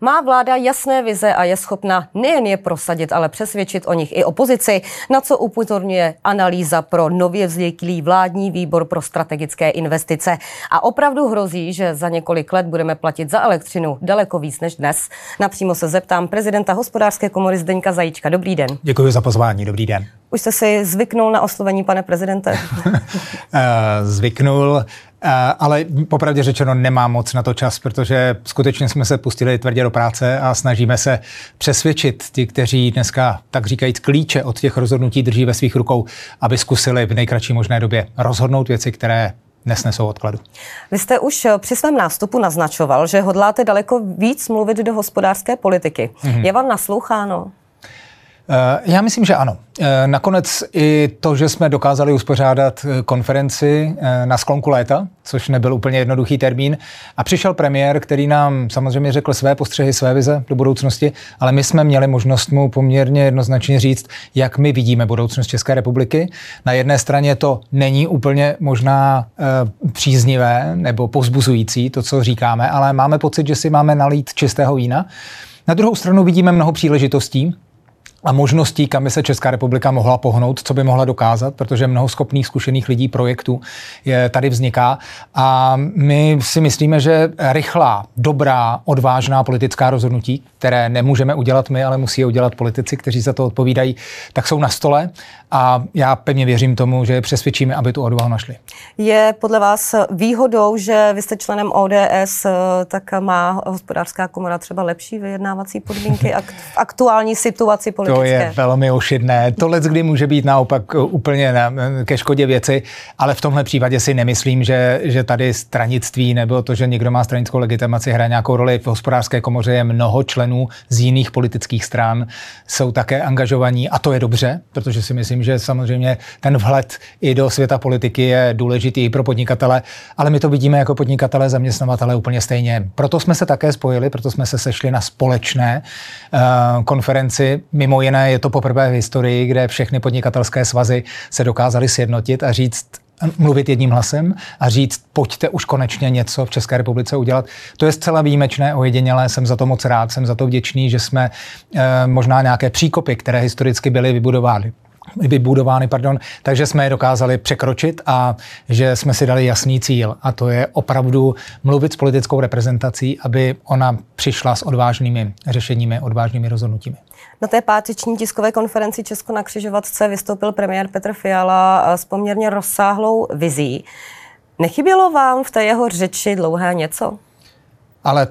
Má vláda jasné vize a je schopna nejen je prosadit, ale přesvědčit o nich i opozici, na co upozorňuje analýza pro nově vzniklý vládní výbor pro strategické investice. A opravdu hrozí, že za několik let budeme platit za elektřinu daleko víc než dnes. Napřímo se zeptám prezidenta hospodářské komory Zdeňka Zajíčka. Dobrý den. Děkuji za pozvání, dobrý den. Už jste si zvyknul na oslovení, pane prezidente? Eh, zvyknul. Eh, ale popravdě řečeno nemám moc na to čas, protože skutečně jsme se pustili tvrdě do práce a snažíme se přesvědčit ty, kteří dneska, tak říkají, klíče od těch rozhodnutí drží ve svých rukou, aby zkusili v nejkratší možné době rozhodnout věci, které nesnesou odkladu. Vy jste už při svém nástupu naznačoval, že hodláte daleko víc mluvit do hospodářské politiky. Mm-hmm. Je vám nasloucháno? Eh, já myslím, že ano. Eh, nakonec i to, že jsme dokázali uspořádat eh, konferenci na sklonku léta, což nebyl úplně jednoduchý termín, a přišel premiér, který nám samozřejmě řekl své postřehy, své vize do budoucnosti, ale my jsme měli možnost mu poměrně jednoznačně říct, jak my vidíme budoucnost České republiky. Na jedné straně to není úplně možná příznivé nebo pozbuzující, to, co říkáme, ale máme pocit, že si máme nalít čistého vína. Na druhou stranu vidíme mnoho příležitostí, a možností, kam by se Česká republika mohla pohnout, co by mohla dokázat, protože mnoho schopných, zkušených lidí projektů je, tady vzniká. A my si myslíme, že rychlá, dobrá, odvážná politická rozhodnutí, které nemůžeme udělat my, ale musí je udělat politici, kteří za to odpovídají, tak jsou na stole a já pevně věřím tomu, že přesvědčíme, aby tu odvahu našli. Je podle vás výhodou, že vy jste členem ODS, tak má hospodářská komora třeba lepší vyjednávací podmínky v aktuální situaci politické? To je velmi ošidné. Tohle kdy může být naopak úplně na, ke škodě věci, ale v tomhle případě si nemyslím, že, že tady stranictví nebo to, že někdo má stranickou legitimaci, hraje nějakou roli. V hospodářské komoře je mnoho členů z jiných politických stran, jsou také angažovaní a to je dobře, protože si myslím, že samozřejmě ten vhled i do světa politiky je důležitý i pro podnikatele, ale my to vidíme jako podnikatele, zaměstnavatele úplně stejně. Proto jsme se také spojili, proto jsme se sešli na společné uh, konferenci mimo Mimo jiné je to poprvé v historii, kde všechny podnikatelské svazy se dokázaly sjednotit a říct, mluvit jedním hlasem a říct, pojďte už konečně něco v České republice udělat. To je zcela výjimečné, ojedinělé, jsem za to moc rád, jsem za to vděčný, že jsme e, možná nějaké příkopy, které historicky byly vybudovány, vybudovány, pardon, takže jsme je dokázali překročit a že jsme si dali jasný cíl a to je opravdu mluvit s politickou reprezentací, aby ona přišla s odvážnými řešeními, odvážnými rozhodnutími. Na té páteční tiskové konferenci Česko na křižovatce vystoupil premiér Petr Fiala s poměrně rozsáhlou vizí. Nechybělo vám v té jeho řeči dlouhé něco? Ale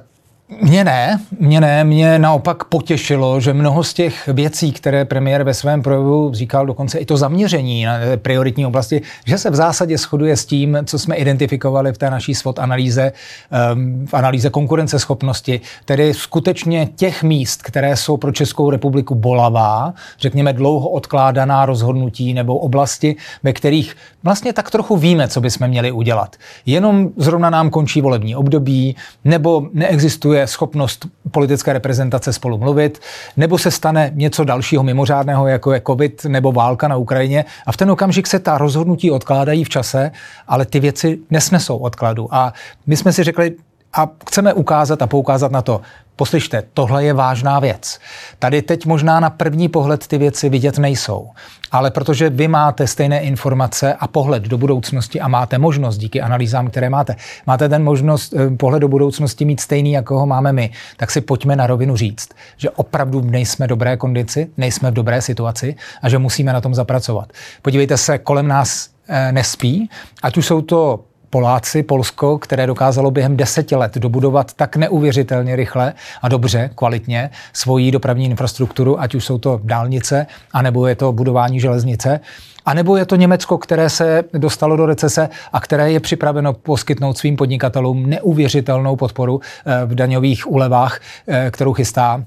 mně ne, mě ne, mě naopak potěšilo, že mnoho z těch věcí, které premiér ve svém projevu říkal, dokonce i to zaměření na prioritní oblasti, že se v zásadě shoduje s tím, co jsme identifikovali v té naší SWOT analýze, ehm, v analýze konkurenceschopnosti, tedy skutečně těch míst, které jsou pro Českou republiku bolavá, řekněme dlouho odkládaná rozhodnutí nebo oblasti, ve kterých vlastně tak trochu víme, co bychom měli udělat. Jenom zrovna nám končí volební období, nebo neexistuje neexistuje schopnost politické reprezentace spolu mluvit, nebo se stane něco dalšího mimořádného, jako je COVID nebo válka na Ukrajině a v ten okamžik se ta rozhodnutí odkládají v čase, ale ty věci nesnesou odkladu. A my jsme si řekli, a chceme ukázat a poukázat na to, poslyšte, tohle je vážná věc. Tady teď možná na první pohled ty věci vidět nejsou, ale protože vy máte stejné informace a pohled do budoucnosti a máte možnost díky analýzám, které máte, máte ten možnost eh, pohled do budoucnosti mít stejný, jako ho máme my, tak si pojďme na rovinu říct, že opravdu nejsme v dobré kondici, nejsme v dobré situaci a že musíme na tom zapracovat. Podívejte se, kolem nás eh, nespí, ať už jsou to Poláci, Polsko, které dokázalo během deseti let dobudovat tak neuvěřitelně rychle a dobře, kvalitně svoji dopravní infrastrukturu, ať už jsou to dálnice, anebo je to budování železnice, a nebo je to Německo, které se dostalo do recese a které je připraveno poskytnout svým podnikatelům neuvěřitelnou podporu eh, v daňových úlevách, eh, kterou chystá.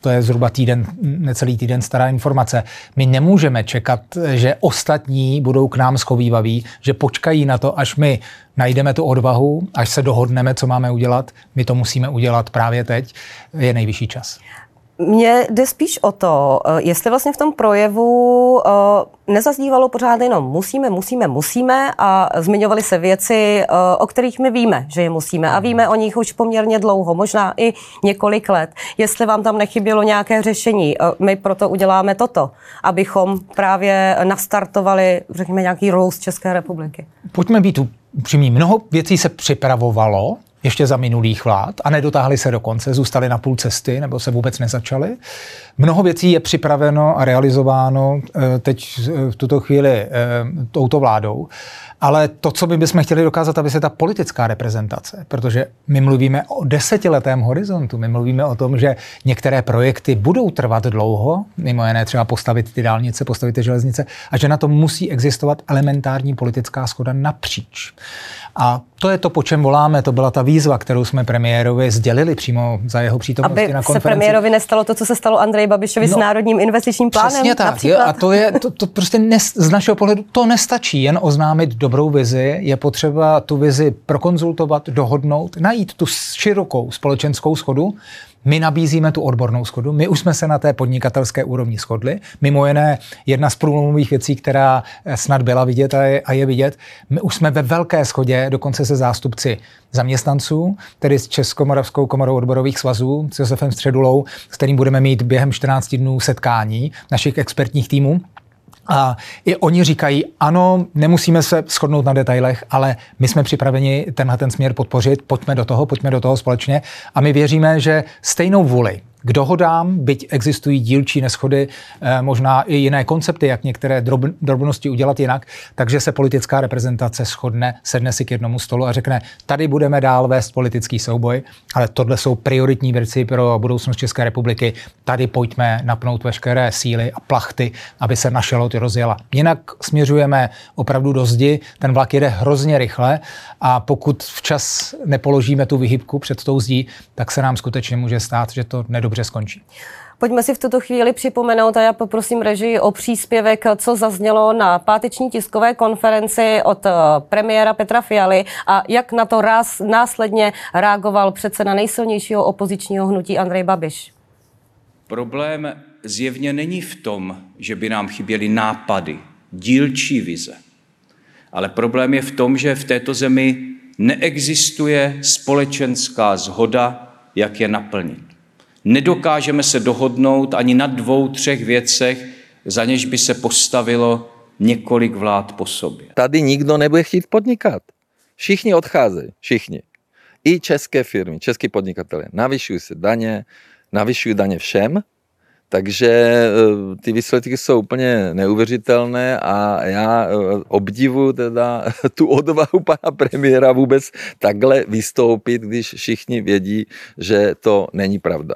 To je zhruba týden, necelý týden stará informace. My nemůžeme čekat, že ostatní budou k nám schovývaví, že počkají na to, až my najdeme tu odvahu, až se dohodneme, co máme udělat. My to musíme udělat právě teď. Je nejvyšší čas. Mně jde spíš o to, eh, jestli vlastně v tom projevu eh, nezazdívalo pořád jenom musíme, musíme, musíme a zmiňovaly se věci, eh, o kterých my víme, že je musíme a víme o nich už poměrně dlouho, možná i několik let. Jestli vám tam nechybělo nějaké řešení, my proto uděláme toto, abychom právě nastartovali, řekněme, nějaký růst České republiky. Pojďme být upřímní. Mnoho věcí se připravovalo, ještě za minulých vlád a nedotáhli se do konce, zůstali na půl cesty nebo se vůbec nezačali. Mnoho věcí je připraveno a realizováno eh, teď eh, v tuto chvíli eh, touto vládou, ale to, co my bychom chtěli dokázat, aby se ta politická reprezentace, protože my mluvíme o desetiletém horizontu, my mluvíme o tom, že některé projekty budou trvat dlouho, mimo jiné třeba postavit ty dálnice, postavit ty železnice, a že na to musí existovat elementární politická schoda napříč. A to je to, po čem voláme. To byla ta výzva, kterou jsme premiérovi sdělili přímo za jeho přítomnosti Aby na konferenci. se premiérovi nestalo to, co se stalo Andreji Babišovi no, s Národním investičním plánem. Přesně tak. Například. a to je to, to prostě nes, z našeho pohledu to nestačí jen oznámit dobrou vizi. Je potřeba tu vizi prokonzultovat, dohodnout, najít tu širokou společenskou schodu, my nabízíme tu odbornou schodu. My už jsme se na té podnikatelské úrovni shodli. Mimo jiné, jedna z průlomových věcí, která snad byla vidět a je, a je vidět, my už jsme ve velké schodě, dokonce se zástupci zaměstnanců, tedy s Českomoravskou komorou odborových svazů, s Josefem Středulou, s kterým budeme mít během 14 dnů setkání našich expertních týmů. A i oni říkají, ano, nemusíme se shodnout na detailech, ale my jsme připraveni tenhle ten směr podpořit, pojďme do toho, pojďme do toho společně. A my věříme, že stejnou vůli k dohodám, byť existují dílčí neschody, eh, možná i jiné koncepty, jak některé drobnosti udělat jinak, takže se politická reprezentace shodne, sedne si k jednomu stolu a řekne, tady budeme dál vést politický souboj, ale tohle jsou prioritní věci pro budoucnost České republiky. Tady pojďme napnout veškeré síly a plachty, aby se naše loď rozjela. Jinak směřujeme opravdu do zdi, ten vlak jede hrozně rychle a pokud včas nepoložíme tu vyhybku před tou zdí, tak se nám skutečně může stát, že to nedobře dobře skončí. Pojďme si v tuto chvíli připomenout a já poprosím režii o příspěvek, co zaznělo na páteční tiskové konferenci od eh, premiéra Petra Fialy a jak na to ráz následně reagoval předseda nejsilnějšího opozičního hnutí Andrej Babiš. Problém zjevně není v tom, že by nám chyběly nápady, dílčí vize. Ale problém je v tom, že v této zemi neexistuje společenská zhoda, jak je naplnit. Nedokážeme se dohodnout ani na dvou, třech věcech, za něž by se postavilo několik vlád po sobě. Tady nikdo nebude chtít podnikat. Všichni odcházejí, všichni. I české firmy, český podnikatelé. Navyšují se daně, navyšují daně všem, takže eh, ty výsledky jsou úplně neuvěřitelné a já eh, obdivu teda tu odvahu pana premiéra vůbec takhle vystoupit, když všichni vědí, že to není pravda.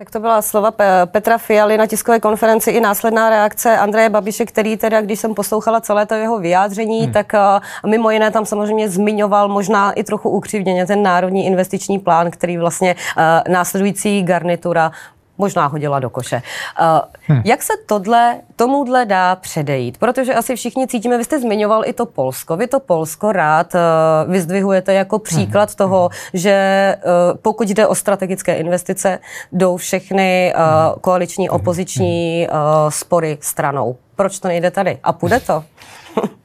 Tak to byla slova Petra Fialy na tiskové konferenci i následná reakce Andreje Babiše, který teda, když jsem poslouchala celé to jeho vyjádření, hmm. tak mimo jiné tam samozřejmě zmiňoval možná i trochu ukřivněně ten národní investiční plán, který vlastně následující garnitura možná hodila do koše. Uh, hmm. Jak se tohle, tomuhle dá předejít? Protože asi všichni cítíme, vy jste zmiňoval i to Polsko. Vy to Polsko rád uh, vyzdvihujete jako příklad hmm. toho, že uh, pokud jde o strategické investice, jdou všechny uh, koaliční, opoziční uh, spory stranou. Proč to nejde tady? A půjde to?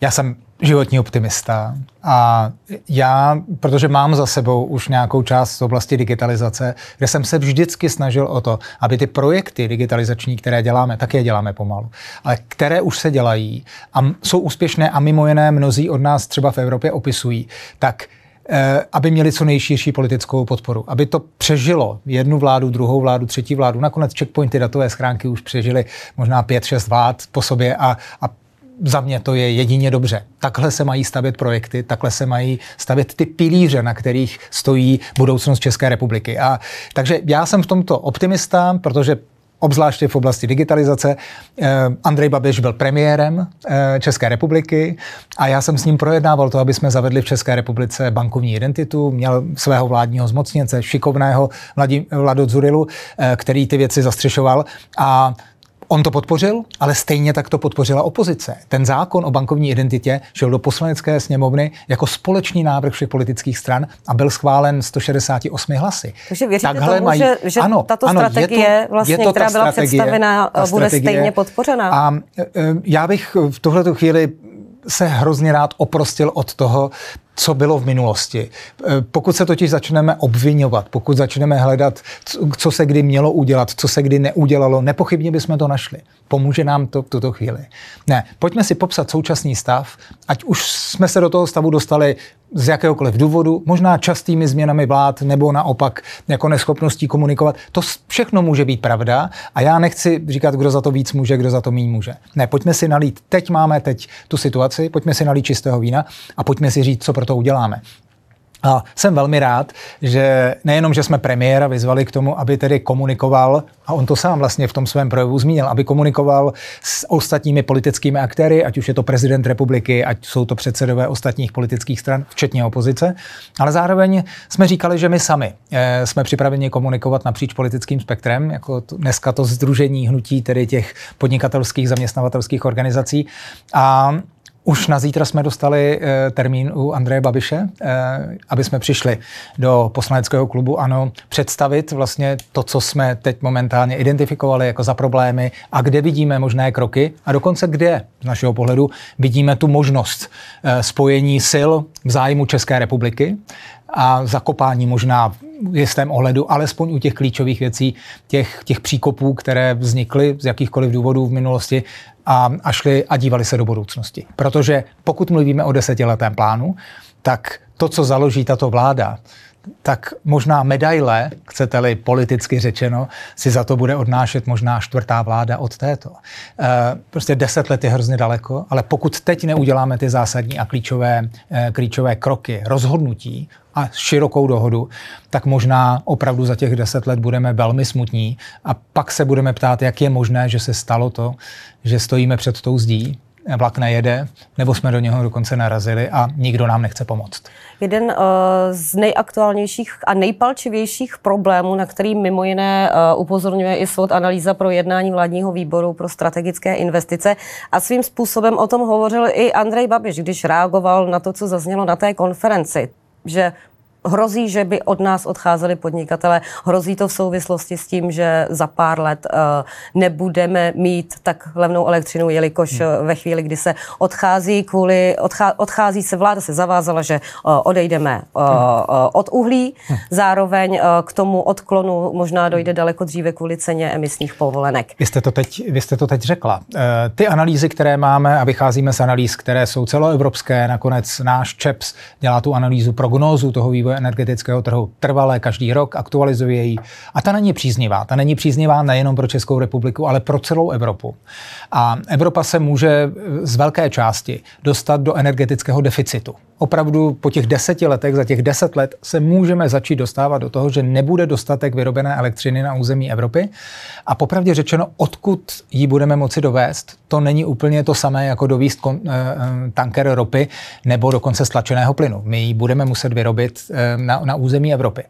Já jsem životní optimista a já, protože mám za sebou už nějakou část z oblasti digitalizace, kde jsem se vždycky snažil o to, aby ty projekty digitalizační, které děláme, tak je děláme pomalu, ale které už se dělají a jsou úspěšné a mimo jiné mnozí od nás třeba v Evropě opisují, tak eh, aby měli co nejširší politickou podporu. Aby to přežilo jednu vládu, druhou vládu, třetí vládu. Nakonec checkpointy datové schránky už přežily možná pět, šest vlád po sobě a, a za mě to je jedině dobře. Takhle se mají stavět projekty, takhle se mají stavět ty pilíře, na kterých stojí budoucnost České republiky. A takže já jsem v tomto optimista, protože obzvláště v oblasti digitalizace. Eh, Andrej Babiš byl premiérem eh, České republiky a já jsem s ním projednával to, aby jsme zavedli v České republice bankovní identitu. Měl svého vládního zmocněnce, šikovného Vlado Zurilu, eh, který ty věci zastřešoval a On to podpořil, ale stejně tak to podpořila opozice. Ten zákon o bankovní identitě šel do poslanecké sněmovny jako společný návrh všech politických stran a byl schválen 168 hlasy. Takže věříte Takhle tomu, mají, že, že ano, tato ano, strategie, je to, vlastně, je to která byla představena, bude stejně podpořena? A e, já bych v tuhleto chvíli se hrozně rád oprostil od toho, co bylo v minulosti. E, pokud se totiž začneme obvinovat, pokud začneme hledat, co se kdy mělo udělat, co se kdy neudělalo, nepochybně bychom to našli. Pomůže nám to v tuto chvíli. Ne, pojďme si popsat současný stav, ať už jsme se do toho stavu dostali z jakéhokoliv důvodu, možná častými změnami vlád nebo naopak jako neschopností komunikovat. To všechno může být pravda a já nechci říkat, kdo za to víc může, kdo za to méně může. Ne, pojďme si nalít, teď máme teď tu situaci, pojďme si nalít čistého vína a pojďme si říct, co pro to uděláme. A jsem velmi rád, že nejenom, že jsme premiéra vyzvali k tomu, aby tedy komunikoval, a on to sám vlastně v tom svém projevu zmínil, aby komunikoval s ostatními politickými aktéry, ať už je to prezident republiky, ať jsou to předsedové ostatních politických stran, včetně opozice, ale zároveň jsme říkali, že my sami eh, jsme připraveni komunikovat napříč politickým spektrem, jako to, dneska to združení hnutí tedy těch podnikatelských zaměstnavatelských organizací. A už na zítra jsme dostali e, termín u Andreje Babiše, e, aby jsme přišli do poslaneckého klubu. ANO představit vlastně to, co jsme teď momentálně identifikovali jako za problémy a kde vidíme možné kroky a dokonce kde z našeho pohledu vidíme tu možnost e, spojení sil v zájmu České republiky a zakopání možná v jistém ohledu, alespoň u těch klíčových věcí, těch, těch příkopů, které vznikly z jakýchkoliv důvodů v minulosti a, a šli a dívali se do budoucnosti. Protože pokud mluvíme o desetiletém plánu, tak to, co založí tato vláda, tak možná medaile, chcete-li politicky řečeno, si za to bude odnášet možná čtvrtá vláda od této. E, prostě deset let je hrozně daleko, ale pokud teď neuděláme ty zásadní a klíčové, e, klíčové kroky, rozhodnutí a širokou dohodu, tak možná opravdu za těch deset let budeme velmi smutní a pak se budeme ptát, jak je možné, že se stalo to, že stojíme před tou zdí, vlak nejede, nebo jsme do něho dokonce narazili a nikdo nám nechce pomoct. Jeden uh, z nejaktuálnějších a nejpalčivějších problémů, na který mimo jiné uh, upozorňuje i soud analýza pro jednání vládního výboru pro strategické investice a svým způsobem o tom hovořil i Andrej Babiš, když reagoval na to, co zaznělo na té konferenci že hrozí, že by od nás odcházeli podnikatele. Hrozí to v souvislosti s tím, že za pár let uh, nebudeme mít tak levnou elektřinu, jelikož uh, ve chvíli, kdy se odchází kvůli, odchá, odchází se, vláda se zavázala, že uh, odejdeme uh, od uhlí. Zároveň uh, k tomu odklonu možná dojde daleko dříve kvůli ceně emisních povolenek. Vy jste to teď, vy jste to teď řekla. Ty analýzy, které máme a vycházíme z analýz, které jsou celoevropské, nakonec náš ČEPS dělá tu analýzu, prognózu toho vývoje energetického trhu trvalé každý rok, aktualizuje ji. A ta není příznivá. Ta není příznivá nejenom pro Českou republiku, ale pro celou Evropu. A Evropa se může z velké části dostat do energetického deficitu opravdu po těch deseti letech, za těch deset let se můžeme začít dostávat do toho, že nebude dostatek vyrobené elektřiny na území Evropy. A popravdě řečeno, odkud ji budeme moci dovést, to není úplně to samé, jako dovíst eh, eh, tanker ropy nebo dokonce stlačeného plynu. My ji budeme muset vyrobit eh, na, na území Evropy.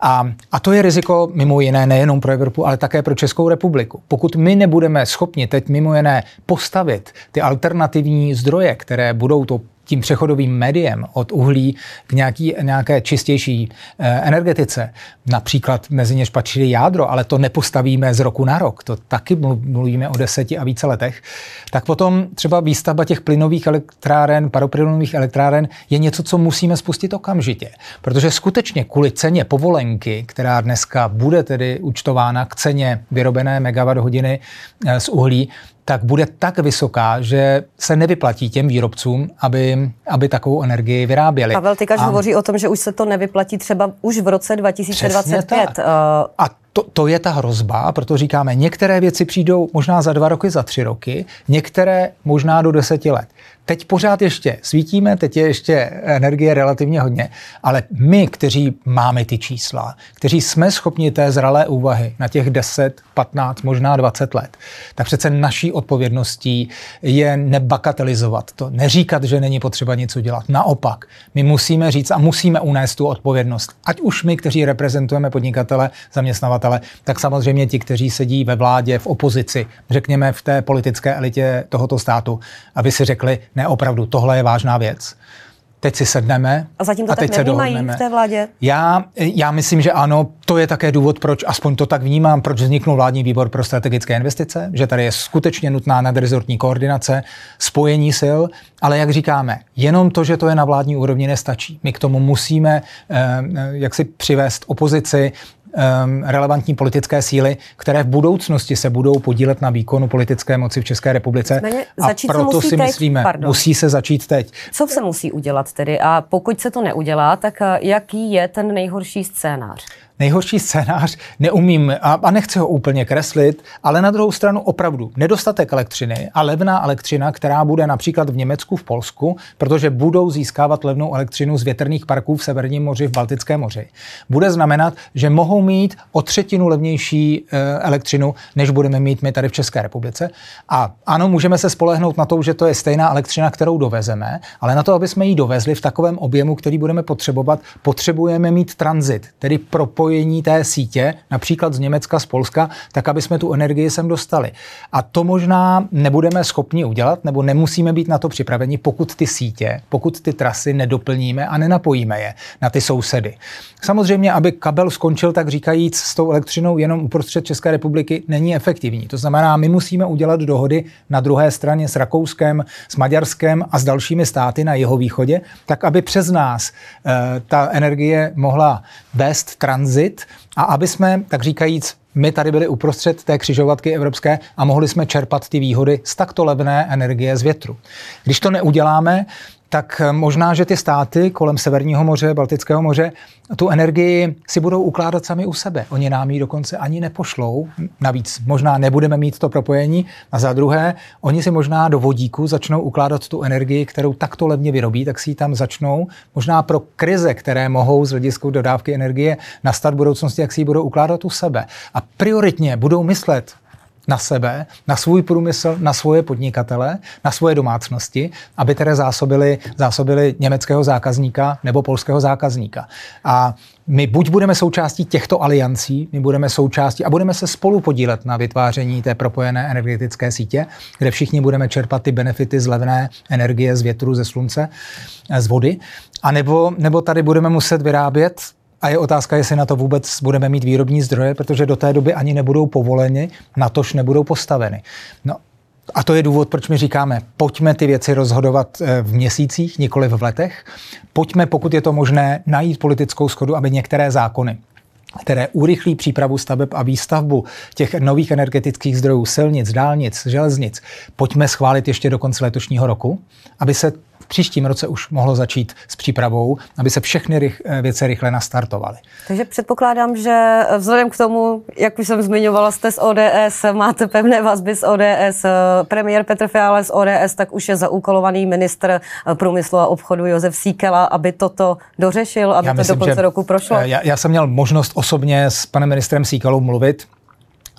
A, a to je riziko mimo jiné nejenom pro Evropu, ale také pro Českou republiku. Pokud my nebudeme schopni teď mimo jiné postavit ty alternativní zdroje, které budou to tím přechodovým médiem od uhlí k nějaký, nějaké čistější eh, energetice, například mezi něž patří jádro, ale to nepostavíme z roku na rok, to taky mluvíme o deseti a více letech, tak potom třeba výstavba těch plynových elektráren, paroplynových elektráren je něco, co musíme spustit okamžitě. Protože skutečně kvůli ceně povolenky, která dneska bude tedy účtována k ceně vyrobené megawatt hodiny eh, z uhlí, tak bude tak vysoká, že se nevyplatí těm výrobcům, aby, aby takovou energii vyráběli. Pavel Tykač a... hovoří o tom, že už se to nevyplatí třeba už v roce 2025. A to, to je ta hrozba, proto říkáme, některé věci přijdou možná za dva roky, za tři roky, některé možná do deseti let. Teď pořád ještě svítíme, teď je ještě energie relativně hodně, ale my, kteří máme ty čísla, kteří jsme schopni té zralé úvahy na těch 10, 15, možná 20 let, tak přece naší odpovědností je nebakatelizovat to, neříkat, že není potřeba něco dělat. Naopak, my musíme říct a musíme unést tu odpovědnost. Ať už my, kteří reprezentujeme podnikatele, zaměstnavatele, dodavatele, tak samozřejmě ti, kteří sedí ve vládě, v opozici, řekněme v té politické elitě tohoto státu, aby si řekli, ne opravdu, tohle je vážná věc teď si sedneme a, zatím to a teď tak se dohodneme. v té vládě? Já, já myslím, že ano, to je také důvod, proč, aspoň to tak vnímám, proč vzniknul vládní výbor pro strategické investice, že tady je skutečně nutná nadrezortní koordinace, spojení sil, ale jak říkáme, jenom to, že to je na vládní úrovni, nestačí. My k tomu musíme eh, eh jak si přivést opozici, relevantní politické síly, které v budoucnosti se budou podílet na výkonu politické moci v České republice. a proto si teď, myslíme, pardon. musí se začít teď. Co se musí udělat tedy? A pokud se to neudělá, tak eh, jaký je ten nejhorší scénář? Nejhorší scénář neumím a, a nechci ho úplně kreslit, ale na druhou stranu opravdu nedostatek elektřiny a levná elektřina, která bude například v Německu, v Polsku, protože budou získávat levnou elektřinu z větrných parků v Severním moři, v Baltickém moři, bude znamenat, že mohou mít o třetinu levnější e, elektřinu, než budeme mít my tady v České republice. A ano, můžeme se spolehnout na to, že to je stejná elektřina, kterou dovezeme, ale na to, aby jsme ji dovezli v takovém objemu, který budeme potřebovat, potřebujeme mít tranzit, tedy propojení propojení té sítě, například z Německa, z Polska, tak aby jsme tu energii sem dostali. A to možná nebudeme schopni udělat, nebo nemusíme být na to připraveni, pokud ty sítě, pokud ty trasy nedoplníme a nenapojíme je na ty sousedy. Samozřejmě, aby kabel skončil, tak říkajíc, s tou elektřinou jenom uprostřed České republiky není efektivní. To znamená, my musíme udělat dohody na druhé straně s Rakouskem, s Maďarskem a s dalšími státy na jeho východě, tak aby přes nás e, ta energie mohla vést tranzit a aby jsme, tak říkajíc, my tady byli uprostřed té křižovatky evropské a mohli jsme čerpat ty výhody z takto levné energie z větru. Když to neuděláme, tak eh, možná, že ty státy kolem Severního moře, Baltického moře, tu energii si budou ukládat sami u sebe. Oni nám ji dokonce ani nepošlou. Navíc možná nebudeme mít to propojení. A za druhé, oni si možná do vodíku začnou ukládat tu energii, kterou takto levně vyrobí, tak si ji tam začnou. Možná pro krize, které mohou z hlediska dodávky energie nastat v budoucnosti, jak si ji budou ukládat u sebe. A prioritně budou myslet na sebe, na svůj průmysl, na svoje podnikatele, na svoje domácnosti, aby tedy zásobili, zásobili německého zákazníka nebo polského zákazníka. A my buď budeme součástí těchto aliancí, my budeme součástí a budeme se spolu podílet na vytváření té propojené energetické sítě, kde všichni budeme čerpat ty benefity z levné energie, z větru, ze slunce, z vody, a nebo, nebo tady budeme muset vyrábět a je otázka, jestli na to vůbec budeme mít výrobní zdroje, protože do té doby ani nebudou povoleni, natož nebudou postaveny. No, a to je důvod, proč my říkáme, pojďme ty věci rozhodovat eh, v měsících, nikoli v letech. Pojďme, pokud je to možné, najít politickou schodu, aby některé zákony, které urychlí přípravu staveb a výstavbu těch nových energetických zdrojů, silnic, dálnic, železnic, pojďme schválit ještě do konce letošního roku, aby se příštím roce už mohlo začít s přípravou, aby se všechny rych, eh, věci rychle nastartovaly. Takže předpokládám, že vzhledem k tomu, jak už jsem zmiňovala, jste z ODS, máte pevné vazby z ODS, eh, premiér Petr Fiala z ODS, tak už je zaúkolovaný ministr eh, průmyslu a obchodu Josef Síkela, aby toto dořešil, aby já to myslím, do konce roku prošlo. Já, já jsem měl možnost osobně s panem ministrem Síkelou mluvit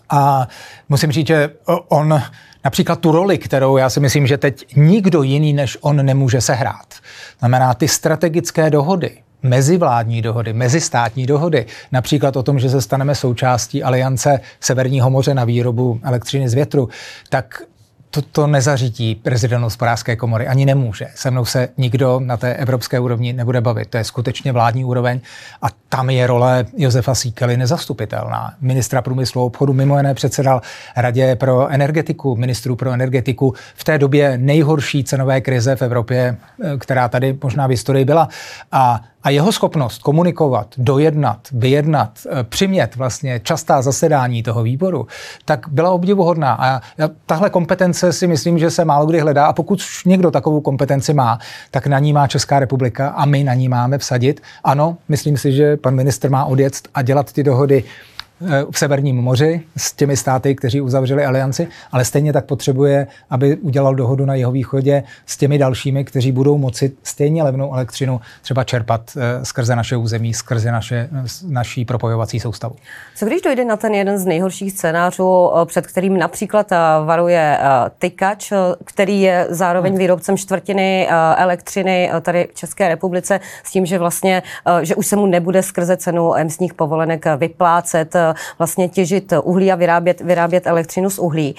a musím říct, že on například tu roli, kterou já si myslím, že teď nikdo jiný než on nemůže sehrát. Znamená ty strategické dohody, mezivládní dohody, mezistátní dohody, například o tom, že se staneme součástí aliance Severního moře na výrobu elektřiny z větru, tak to, to nezařídí prezident hospodářské komory, ani nemůže. Se mnou se nikdo na té evropské úrovni nebude bavit. To je skutečně vládní úroveň a tam je role Josefa Síkely nezastupitelná. Ministra průmyslu a obchodu mimo jiné předsedal Radě pro energetiku, ministru pro energetiku v té době nejhorší cenové krize v Evropě, eh, která tady možná v historii byla. A a jeho schopnost komunikovat, dojednat, vyjednat, eh, přimět vlastně častá zasedání toho výboru, tak byla obdivuhodná. A tahle kompetence si myslím, že se málo kdy hledá. A pokud už někdo takovou kompetenci má, tak na ní má Česká republika a my na ní máme vsadit. Ano, myslím si, že pan minister má odjet a dělat ty dohody v Severním moři s těmi státy, kteří uzavřeli alianci, ale stejně tak potřebuje, aby udělal dohodu na jeho východě s těmi dalšími, kteří budou moci stejně levnou elektřinu třeba čerpat eh, skrze naše území, skrze naše, naší propojovací soustavu. Co když dojde na ten jeden z nejhorších scénářů, eh, před kterým například eh, varuje Tykač, který je zároveň výrobcem čtvrtiny elektřiny tady v České republice, s tím, že vlastně, že už se mu nebude skrze cenu emisních povolenek vyplácet vlastně těžit uhlí a vyrábět, vyrábět elektřinu z uhlí.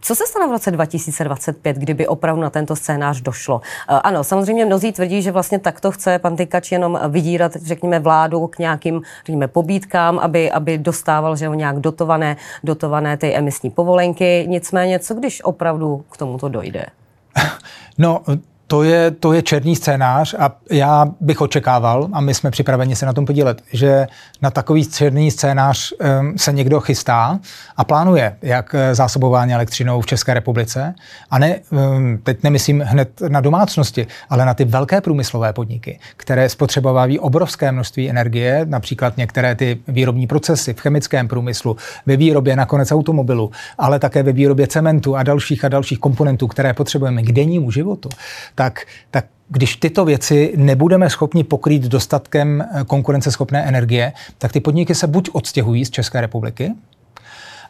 Co se stane v roce 2025, kdyby opravdu na tento scénář došlo? Ano, samozřejmě mnozí tvrdí, že vlastně takto chce pan Tykač jenom vydírat, řekněme, vládu k nějakým, řekněme, pobídkám, aby, aby dostával, že nějak dotované, dotované ty emisní povolenky. Nicméně, co když opravdu k tomuto dojde? No, to je, to je černý scénář a já bych očekával, a my jsme připraveni se na tom podílet, že na takový černý scénář um, se někdo chystá a plánuje, jak eh, zásobování elektřinou v České republice. A ne, um, teď nemyslím hned na domácnosti, ale na ty velké průmyslové podniky, které spotřebovávají obrovské množství energie, například některé ty výrobní procesy v chemickém průmyslu, ve výrobě nakonec automobilu, ale také ve výrobě cementu a dalších a dalších komponentů, které potřebujeme k dennímu životu tak, tak když tyto věci nebudeme schopni pokrýt dostatkem eh, konkurenceschopné energie, tak ty podniky se buď odstěhují z České republiky,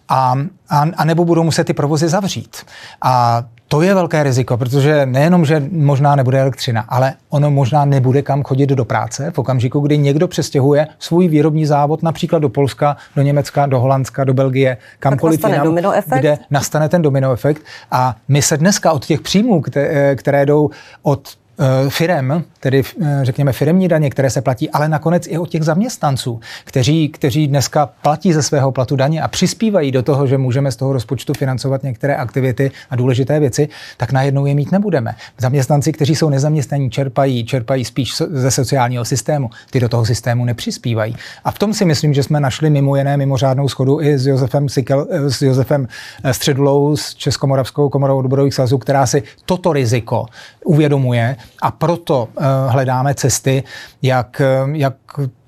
a, a, a nebo budou muset ty provozy zavřít. A to je velké riziko, protože nejenom, že možná nebude elektřina, ale ono možná nebude kam chodit do práce v okamžiku, kdy někdo přestěhuje svůj výrobní závod například do Polska, do Německa, do Holandska, do Belgie, kamkoliv jinam, kde nastane ten domino efekt. A my se dneska od těch příjmů, které, které jdou od Eh, firem, tedy eh, řekněme firemní daně, které se platí, ale nakonec i od těch zaměstnanců, kteří, kteří dneska platí ze svého platu daně a přispívají do toho, že můžeme z toho rozpočtu financovat některé aktivity a důležité věci, tak najednou je mít nebudeme. Zaměstnanci, kteří jsou nezaměstnaní, čerpají, čerpají spíš ze sociálního systému, ty do toho systému nepřispívají. A v tom si myslím, že jsme našli mimo jiné mimořádnou schodu i s Josefem, Sikel, eh, s Josefem Středulou z Českomoravskou komorou odborových svazů, která si toto riziko uvědomuje a proto uh, hledáme cesty, jak, uh, jak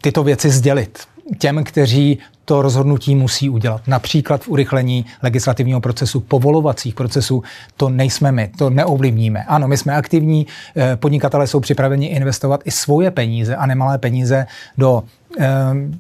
tyto věci sdělit těm, kteří to rozhodnutí musí udělat. Například v urychlení legislativního procesu, povolovacích procesů, to nejsme my, to neovlivníme. Ano, my jsme aktivní, eh, podnikatelé jsou připraveni investovat i svoje peníze a nemalé peníze do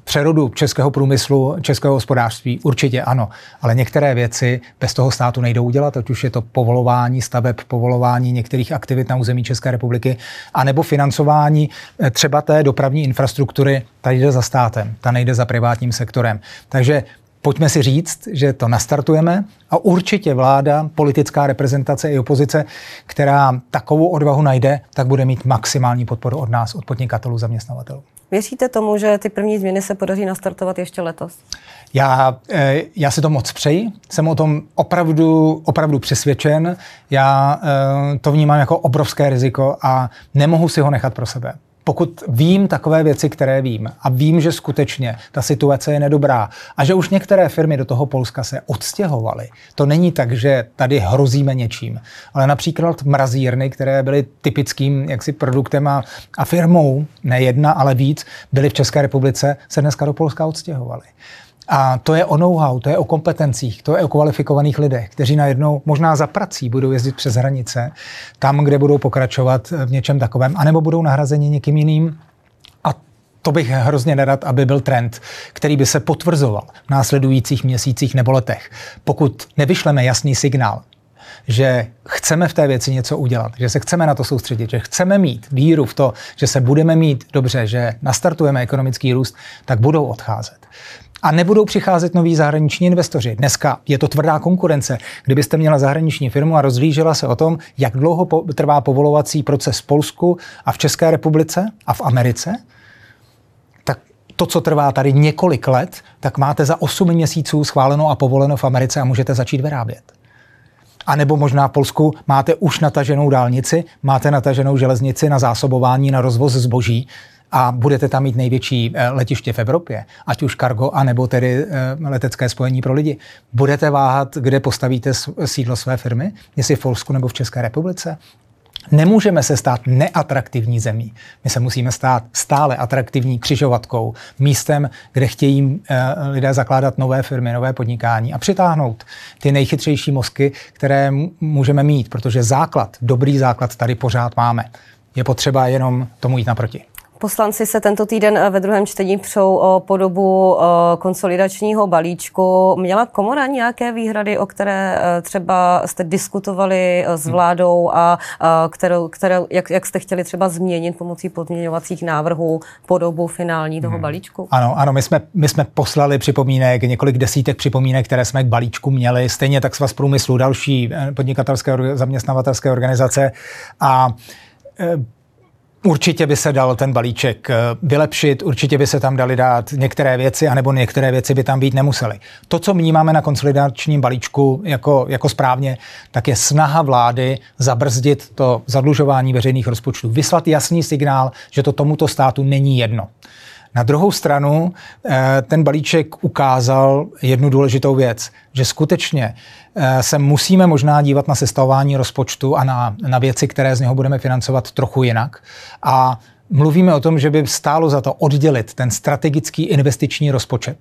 přerodu českého průmyslu, českého hospodářství, určitě ano, ale některé věci bez toho státu nejdou udělat, ať už je to povolování staveb, povolování některých aktivit na území České republiky, anebo financování eh, třeba té dopravní infrastruktury, ta jde za státem, ta nejde za privátním sektorem. Takže pojďme si říct, že to nastartujeme a určitě vláda, politická reprezentace i opozice, která takovou odvahu najde, tak bude mít maximální podporu od nás, od podnikatelů, zaměstnavatelů. Věříte tomu, že ty první změny se podaří nastartovat ještě letos? Já, eh, já si to moc přeji, jsem o tom opravdu, opravdu přesvědčen. Já eh, to vnímám jako obrovské riziko a nemohu si ho nechat pro sebe pokud vím takové věci, které vím a vím, že skutečně ta situace je nedobrá a že už některé firmy do toho Polska se odstěhovaly, to není tak, že tady hrozíme něčím, ale například mrazírny, které byly typickým jaksi produktem a, a firmou, ne jedna, ale víc, byly v České republice, se dneska do Polska odstěhovaly. A to je o know-how, to je o kompetencích, to je o kvalifikovaných lidech, kteří najednou možná za prací budou jezdit přes hranice, tam, kde budou pokračovat v něčem takovém, anebo budou nahrazeni někým jiným. A to bych hrozně nerad, aby byl trend, který by se potvrzoval v následujících měsících nebo letech. Pokud nevyšleme jasný signál, že chceme v té věci něco udělat, že se chceme na to soustředit, že chceme mít víru v to, že se budeme mít dobře, že nastartujeme ekonomický růst, tak budou odcházet a nebudou přicházet noví zahraniční investoři. Dneska je to tvrdá konkurence. Kdybyste měla zahraniční firmu a rozlížela se o tom, jak dlouho po, trvá povolovací proces v Polsku a v České republice a v Americe, tak to, co trvá tady několik let, tak máte za 8 měsíců schváleno a povoleno v Americe a můžete začít vyrábět. A nebo možná v Polsku máte už nataženou dálnici, máte nataženou železnici na zásobování, na rozvoz zboží, a budete tam mít největší eh, letiště v Evropě, ať už kargo, anebo tedy eh, letecké spojení pro lidi. Budete váhat, kde postavíte sídlo své firmy, jestli v Polsku nebo v České republice? Nemůžeme se stát neatraktivní zemí. My se musíme stát stále atraktivní křižovatkou, místem, kde chtějí eh, lidé zakládat nové firmy, nové podnikání a přitáhnout ty nejchytřejší mozky, které můžeme mít, protože základ, dobrý základ tady pořád máme. Je potřeba jenom tomu jít naproti. Poslanci se tento týden ve druhém čtení přou o podobu konsolidačního balíčku. Měla komora nějaké výhrady, o které třeba jste diskutovali s hmm. vládou a kterou, kterou, jak, jak jste chtěli třeba změnit pomocí podměňovacích návrhů podobu finální toho hmm. balíčku? Ano, ano, my jsme, my jsme poslali připomínek, několik desítek připomínek, které jsme k balíčku měli, stejně tak svaz průmyslu, další eh, podnikatelské zaměstnavatelské organizace a eh, Určitě by se dal ten balíček eh, vylepšit, určitě by se tam dali dát některé věci, anebo některé věci by tam být nemusely. To, co vnímáme na konsolidačním balíčku jako, jako správně, tak je snaha vlády zabrzdit to zadlužování veřejných rozpočtů, vyslat jasný signál, že to tomuto státu není jedno. Na druhou stranu eh, ten balíček ukázal jednu důležitou věc, že skutečně eh, se musíme možná dívat na sestavování rozpočtu a na, na věci, které z něho budeme financovat trochu jinak. A mluvíme o tom, že by stálo za to oddělit ten strategický investiční rozpočet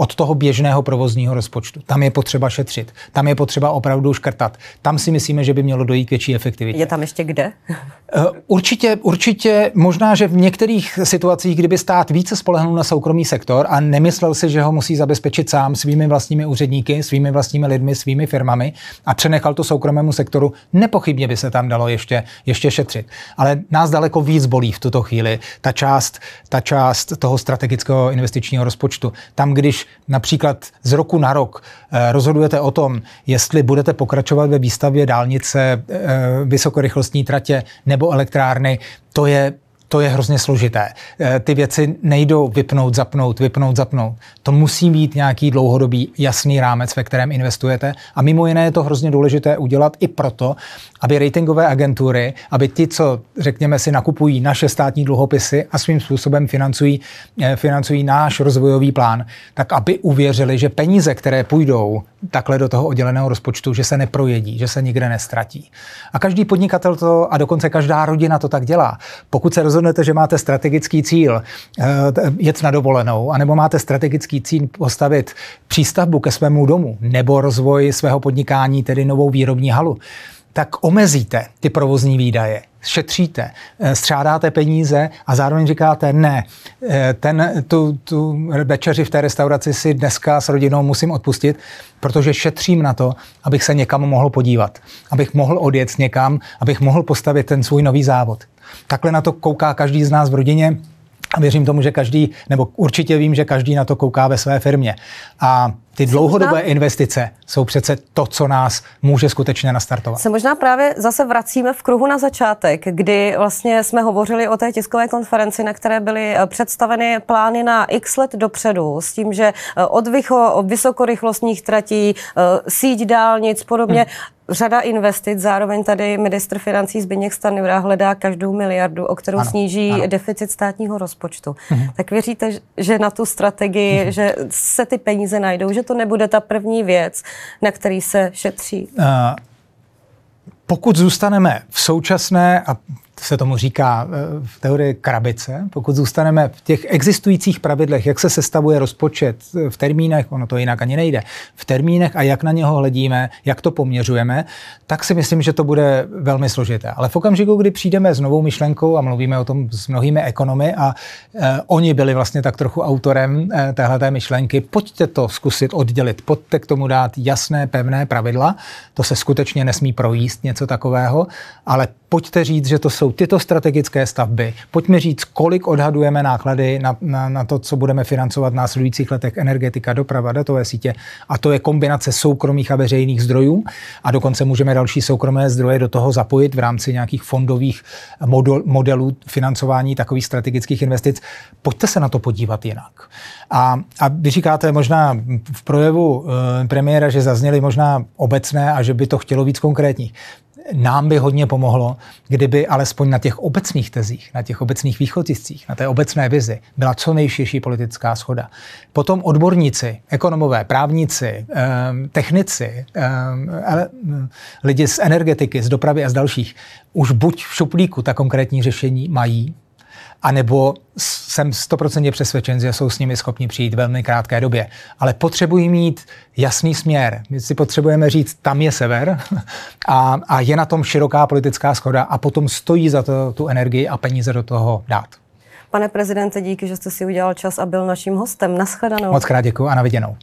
od toho běžného provozního rozpočtu. Tam je potřeba šetřit, tam je potřeba opravdu škrtat. Tam si myslíme, že by mělo dojít k větší efektivitě. Je tam ještě kde? Eh, určitě, určitě, možná, že v některých situacích, kdyby stát více spolehnul na soukromý sektor a nemyslel si, že ho musí zabezpečit sám svými vlastními úředníky, svými vlastními lidmi, svými firmami a přenechal to soukromému sektoru, nepochybně by se tam dalo ještě, ještě šetřit. Ale nás daleko víc bolí v tuto chvíli ta část, ta část toho strategického investičního rozpočtu. Tam, když například z roku na rok eh, rozhodujete o tom, jestli budete pokračovat ve výstavbě dálnice, eh, vysokorychlostní tratě nebo elektrárny, to je to je hrozně složité. Eh, ty věci nejdou vypnout, zapnout, vypnout, zapnout. To musí být nějaký dlouhodobý jasný rámec, ve kterém investujete. A mimo jiné je to hrozně důležité udělat i proto, aby ratingové agentury, aby ti, co řekněme si nakupují naše státní dluhopisy a svým způsobem financují, eh, financují náš rozvojový plán, tak aby uvěřili, že peníze, které půjdou takhle do toho odděleného rozpočtu, že se neprojedí, že se nikde nestratí. A každý podnikatel to, a dokonce každá rodina to tak dělá. Pokud se rozhodnete, že máte strategický cíl eh, jet na dovolenou, anebo máte strategický cíl postavit přístavbu ke svému domu, nebo rozvoj svého podnikání, tedy novou výrobní halu, tak omezíte ty provozní výdaje, šetříte, eh, střádáte peníze a zároveň říkáte, ne, eh, ten, tu, tu večeři v té restauraci si dneska s rodinou musím odpustit, protože šetřím na to, abych se někam mohl podívat, abych mohl odjet někam, abych mohl postavit ten svůj nový závod. Takhle na to kouká každý z nás v rodině, a věřím tomu, že každý, nebo určitě vím, že každý na to kouká ve své firmě. A ty dlouhodobé investice jsou přece to, co nás může skutečně nastartovat. Se možná právě zase vracíme v kruhu na začátek, kdy vlastně jsme hovořili o té tiskové konferenci, na které byly eh, představeny plány na x let dopředu, s tím, že eh, od, vycho, vysokorychlostních tratí, eh, síť dálnic, podobně. Hmm řada investic, zároveň tady ministr financí Zbigněk Stanjura hledá každou miliardu, o kterou ano, sníží ano. deficit státního rozpočtu. Mhm. Tak věříte, že na tu strategii, mhm. že se ty peníze najdou, že to nebude ta první věc, na který se šetří? Uh, pokud zůstaneme v současné a se tomu říká eh, v teorii krabice. Pokud zůstaneme v těch existujících pravidlech, jak se sestavuje rozpočet v termínech, ono to jinak ani nejde, v termínech a jak na něho hledíme, jak to poměřujeme, tak si myslím, že to bude velmi složité. Ale v okamžiku, kdy přijdeme s novou myšlenkou a mluvíme o tom s mnohými ekonomy a eh, oni byli vlastně tak trochu autorem eh, téhleté myšlenky, pojďte to zkusit oddělit, pojďte k tomu dát jasné, pevné pravidla, to se skutečně nesmí projíst něco takového, ale pojďte říct, že to jsou tyto strategické stavby. Pojďme říct, kolik odhadujeme náklady na, na, na to, co budeme financovat v následujících letech energetika, doprava, datové sítě. A to je kombinace soukromých a veřejných zdrojů. A dokonce můžeme další soukromé zdroje do toho zapojit v rámci nějakých fondových model, modelů financování takových strategických investic. Pojďte se na to podívat jinak. A, a vy říkáte možná v projevu e, premiéra, že zazněly možná obecné a že by to chtělo víc konkrétních nám by hodně pomohlo, kdyby alespoň na těch obecných tezích, na těch obecných východiscích, na té obecné vizi byla co nejširší politická schoda. Potom odborníci, ekonomové, právníci, ehm, technici, ehm, lidi z energetiky, z dopravy a z dalších už buď v šuplíku ta konkrétní řešení mají, anebo jsem stoprocentně přesvědčen, že jsou s nimi schopni přijít velmi krátké době. Ale potřebují mít jasný směr. My si potřebujeme říct, tam je sever a, a je na tom široká politická schoda a potom stojí za to tu energii a peníze do toho dát. Pane prezidente, díky, že jste si udělal čas a byl naším hostem. Naschledanou. Moc krát děkuji a na viděnou.